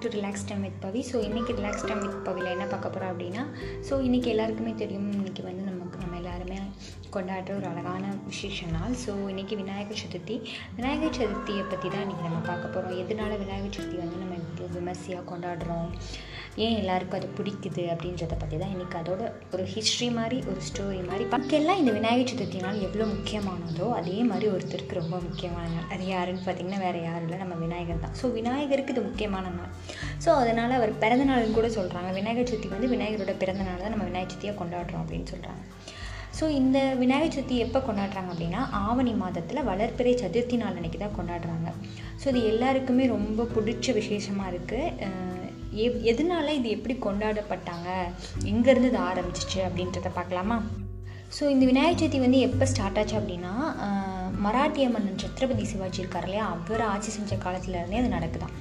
To relax time with Pavi so இன்றைக்கி relax time with பவியில் என்ன பார்க்க போகிறோம் அப்படின்னா ஸோ இன்றைக்கி எல்லாருக்குமே தெரியும் இன்றைக்கி வந்து எல்லாருமே கொண்டாடுற ஒரு அழகான விசேஷ நாள். ஸோ இன்றைக்கி விநாயகர் சதுர்த்தி. விநாயகர் சதுர்த்தியை பற்றி தான் இன்றைக்கி நம்ம பார்க்க போகிறோம் எதனால விநாயகர் சதுர்த்தி வந்து நம்ம இவ்வளோ விமர்சையாக கொண்டாடுறோம்? ஏன் எல்லாருக்கும் அது பிடிக்குது அப்படின்றத பற்றி தான் இன்றைக்கி அதோட ஒரு ஹிஸ்ட்ரி மாதிரி ஒரு ஸ்டோரி மாதிரி பார்க்கலாம் இந்த விநாயகர் சதுர்த்தி நாள் எவ்வளோ முக்கியமானதோ அதே மாதிரி ஒருத்தருக்கு ரொம்ப முக்கியமான நாள். அது யாருன்னு பார்த்திங்கன்னா வேறு யாரும் இல்லை. நம்ம விநாயகர் தான். ஸோ விநாயகருக்கு இது முக்கியமான நாள். ஸோ அதனால் அவர் பிறந்த நாள்னு கூட சொல்கிறாங்க விநாயகர் சதுர்த்தி வந்து விநாயகரோட பிறந்த நாள் தான் நம்ம விநாயகர் சதுர்த்தியாக கொண்டாடுறோம் அப்படின்னு சொல்கிறாங்க ஸோ இந்த விநாயகர் சதுர்த்தி எப்போ கொண்டாடுறாங்க அப்படின்னா ஆவணி மாதத்தில் வளர்ப்பிறை சதுர்த்தி நாள் அன்றைக்கி தான் கொண்டாடுறாங்க. ஸோ இது எல்லாருக்குமே ரொம்ப பிடிச்ச விசேஷமாக இருக்குது எ எதனால இது எப்படி கொண்டாடப்பட்டாங்க? எங்கேருந்து இது ஆரம்பிச்சிச்சு அப்படின்றத பார்க்கலாமா? ஸோ இந்த விநாயகர் சதுர்த்தி வந்து எப்போ ஸ்டார்ட் ஆச்சு அப்படின்னா மராட்டிய மன்னன் சத்ரபதி சிவாஜி இருக்கார் இல்லையா? அவர் ஆட்சி செஞ்ச காலத்துலேருந்தே அது நடக்குதான்.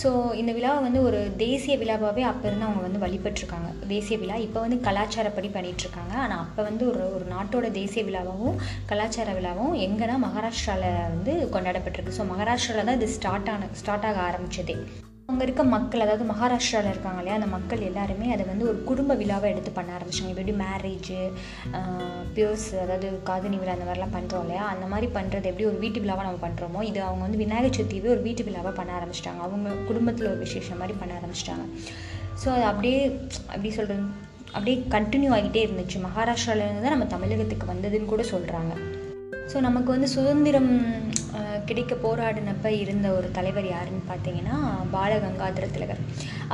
ஸோ இந்த விழாவை வந்து ஒரு தேசிய விழாவாகவே அப்போ இருந்து அவங்க வந்து வழிபட்டிருக்காங்க. தேசிய விழா. இப்போ வந்து கலாச்சாரப்படி பண்ணிகிட்ருக்காங்க ஆனால் அப்போ வந்து ஒரு ஒரு நாட்டோட தேசிய விழாவாகவும் கலாச்சார விழாவும் எங்கன்னா மகாராஷ்டிராவில் வந்து கொண்டாடப்பட்டிருக்கு. ஸோ மகாராஷ்டிராவில் தான் இது ஸ்டார்ட் ஆன ஸ்டார்ட் ஆக ஆரம்பித்ததே அங்கே இருக்க மக்கள் அதாவது மகாராஷ்டிராவில் இருக்காங்க இல்லையா அந்த மக்கள் எல்லாருமே அதை வந்து ஒரு குடும்ப விழாவை எடுத்து பண்ண ஆரம்பிச்சாங்க. எப்படி மேரேஜு பியூர்ஸ் அதாவது காதணி விழா அந்த மாதிரிலாம் பண்ணுறோம் இல்லையா அந்த மாதிரி பண்ணுறது எப்படி ஒரு வீட்டு விழாவாக நம்ம பண்ணுறோமோ இது அவங்க வந்து விநாயகர் சதுர்த்தியவே ஒரு வீட்டு விழாவாக பண்ண ஆரம்பிச்சிட்டாங்க. அவங்க குடும்பத்தில் ஒரு விசேஷம் மாதிரி பண்ண ஆரம்பிச்சிட்டாங்க. ஸோ அது அப்படியே அப்படி சொல்கிறது அப்படியே கண்டினியூ ஆகிட்டே இருந்துச்சு. மகாராஷ்டிராவிலேருந்து தான் நம்ம தமிழகத்துக்கு வந்ததுன்னு கூட சொல்கிறாங்க ஸோ நமக்கு வந்து சுதந்திரம் கிடைக்க போராடினப்ப இருந்த ஒரு தலைவர் யாருன்னு பார்த்தீங்கன்னா பாலகங்காதர திலகர்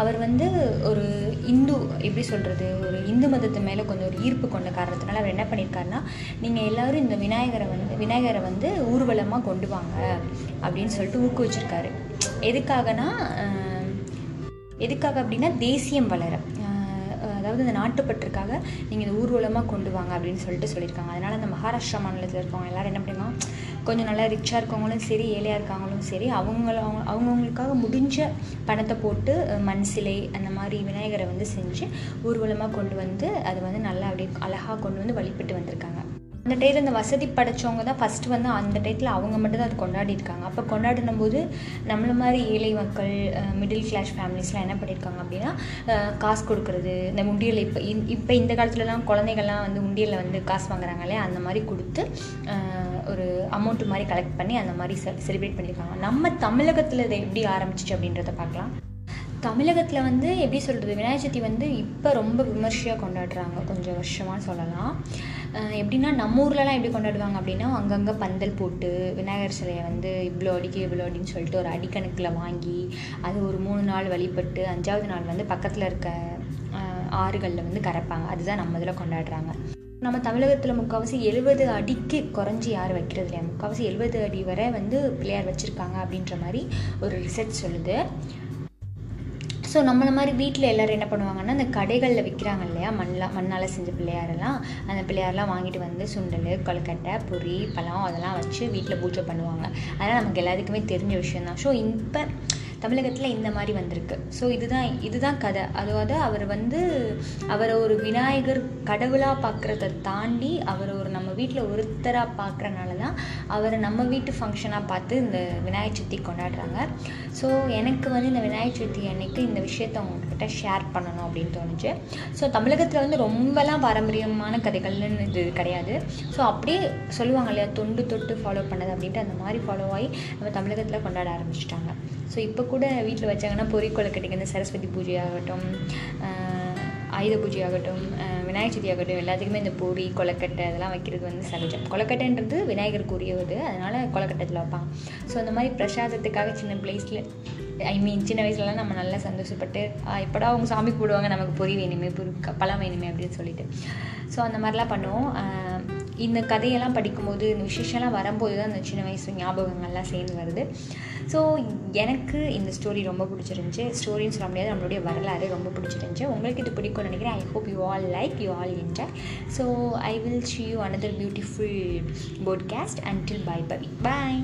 அவர் வந்து ஒரு இந்து எப்படி சொல்கிறது ஒரு இந்து மதத்து மேலே கொஞ்சம் ஒரு ஈர்ப்பு கொண்ட காரணத்தினால அவர் என்ன பண்ணியிருக்காருன்னா நீங்கள் எல்லோரும் இந்த விநாயகரை வந்து விநாயகரை வந்து ஊர்வலமாக கொண்டு வாங்க அப்படின்னு சொல்லிட்டு ஊக்குவிச்சிருக்காரு எதுக்காகனா எதுக்காக அப்படின்னா தேசியம் வளர. அதாவது இந்த நாட்டுப்பற்றுக்காக நீங்கள் இந்த ஊர்வலமாக கொண்டு வாங்க அப்படின்னு சொல்லிட்டு சொல்லியிருக்காங்க. அதனால் அந்த மகாராஷ்டிரா மாநிலத்தில் இருக்கவங்க எல்லோரும் என்ன பண்ணுவாங்க கொஞ்சம் நல்லா ரிச்சாக இருக்கவங்களும் சரி ஏழையாக இருக்காங்களும் சரி அவங்கள அவங்க அவங்கவுங்களுக்காக முடிஞ்ச பணத்தை போட்டு மண் சிலை அந்த மாதிரி விநாயகரை வந்து செஞ்சு ஊர்வலமாக கொண்டு வந்து அது வந்து நல்லா அப்படியே அழகாக கொண்டு வந்து வழிபட்டு வந்திருக்காங்க. அந்த டயத்தில் இந்த வசதி படைச்சவங்க தான் ஃபஸ்ட்டு வந்து அந்த டயத்தில் அவங்க மட்டும் தான் அது கொண்டாடி இருக்காங்க. அப்போ கொண்டாடினும் போது நம்மள மாதிரி ஏழை மக்கள் மிடில் கிளாஸ் ஃபேமிலிஸ்லாம் என்ன பண்ணியிருக்காங்க அப்படின்னா காசு கொடுக்குறது இந்த உண்டியல் இப்போ இப்போ இந்த காலத்துலலாம் குழந்தைகள்லாம் வந்து உண்டியலில் வந்து காசு வாங்குறாங்க இல்லையா? அந்த மாதிரி கொடுத்து ஒரு அமௌண்ட் மாதிரி கலெக்ட் பண்ணி அந்த மாதிரி செலிப்ரேட் பண்ணியிருக்காங்க நம்ம தமிழகத்தில் இதை எப்படி ஆரம்பிச்சிச்சு அப்படின்றத பார்க்கலாம். தமிழகத்தில் வந்து எப்படி சொல்கிறது விநாயகர் சதுர்த்தி வந்து இப்போ ரொம்ப விமர்சையாக கொண்டாடுறாங்க. கொஞ்சம் வருஷமாக சொல்லலாம். எப்படின்னா நம்ம ஊர்லலாம் எப்படி கொண்டாடுவாங்க அப்படின்னா அங்கங்கே பந்தல் போட்டு விநாயகர் சிலையை வந்து இவ்வளோ அடிக்கு இவ்வளோ அடின்னு சொல்லிட்டு ஒரு அடிக்கணக்கில் வாங்கி அது ஒரு மூணு நாள் வழிபட்டு அஞ்சாவது நாள் வந்து பக்கத்தில் இருக்க ஆறுகளில் வந்து கரைப்பாங்க. அதுதான் நம்ம இதில் கொண்டாடுறாங்க. நம்ம தமிழகத்தில் முக்கால்வாசி எழுபது அடிக்கு குறைஞ்சி யார் வைக்கிறது இல்லையா? முக்கால்வாசி எழுபது அடி வரை வந்து பிள்ளையார் வச்சுருக்காங்க அப்படின்ற மாதிரி ஒரு ரிசர்ச் சொல்லுது. ஸோ நம்மளை மாதிரி வீட்டில் எல்லோரும் என்ன பண்ணுவாங்கன்னா அந்த கடைகளில் விற்கிறாங்க இல்லையா? மண்ணெலாம் மண்ணால் செஞ்ச பிள்ளையாரெல்லாம் அந்த பிள்ளையாரெலாம் வாங்கிட்டு வந்து சுண்டல் கொழுக்கட்டை பொரி பழம் அதெல்லாம் வச்சு வீட்டில் பூஜை பண்ணுவாங்க. அதனால் நமக்கு எல்லாத்துக்குமே தெரிஞ்ச விஷயம் தான் ஸோ இப்போ தமிழகத்தில் இந்த மாதிரி வந்திருக்கு. ஸோ இதுதான் இதுதான் கதை. அதாவது அவர் வந்து அவரை ஒரு விநாயகர் கடவுளாக பார்க்குறத தாண்டி அவர் ஒரு நம்ம வீட்டில் ஒருத்தராக பார்க்குறனால தான் அவரை நம்ம வீட்டு ஃபங்க்ஷனாக பார்த்து இந்த விநாயகர் சதுர்த்தி கொண்டாடுறாங்க. ஸோ எனக்கு வந்து இந்த விநாயகர் சதுர்த்தி அன்னைக்கு இந்த விஷயத்த உங்ககிட்ட ஷேர் பண்ணணும் அப்படின்னு தோணுச்சு. ஸோ தமிழகத்தில் வந்து ரொம்பலாம் பாரம்பரியமான கதைகள்னு இது கிடையாது. ஸோ அப்படியே சொல்லுவாங்க இல்லையா தொண்டு தொட்டு ஃபாலோ பண்ணது அப்படின்ட்டு அந்த மாதிரி ஃபாலோ ஆகி நம்ம தமிழகத்தில் கொண்டாட ஆரம்பிச்சிட்டாங்க. ஸோ இப்போ கூட வீட்டில் வச்சாங்கன்னா பொறி கொலக்கட்டைக்கு இந்த சரஸ்வதி பூஜை ஆகட்டும் ஆயுத பூஜை ஆகட்டும் விநாயகர் சதுர்த்தி ஆகட்டும் எல்லாத்துக்குமே இந்த பூரி கொலக்கட்டை அதெல்லாம் வைக்கிறது வந்து சகஜம். கொலக்கட்டைன்றது விநாயகருக்கு உரியது அதனால் கொலக்கட்டத்தில் வைப்பாங்க. ஸோ அந்த மாதிரி பிரசாதத்துக்காக சின்ன பிளேஸில் ஐ மீன் சின்ன வயசுலலாம் நம்ம நல்லா சந்தோஷப்பட்டு எப்படா அவங்க சாமி போடுவாங்க நமக்கு பொரி வேணுமே பொரு பழம் வேணுமே அப்படின்னு சொல்லிட்டு. ஸோ அந்த மாதிரிலாம் பண்ணுவோம். இந்த கதையெல்லாம் படிக்கும்போது இந்த விசேஷம்லாம் வரும்போது தான் அந்த சின்ன வயசு ஞாபகங்கள்லாம் சேர்ந்து வருது. ஸோ எனக்கு இந்த ஸ்டோரி ரொம்ப பிடிச்சிருந்துச்சி. ஸ்டோரின்னு சொல்ல முடியாது நம்மளுடைய வரலாறு ரொம்ப பிடிச்சிருந்துச்சி. உங்களுக்கு இது பிடிக்கும்னு நினைக்கிறேன். I hope you all like you all enjoy so I will see you another beautiful podcast until bye Pavi bye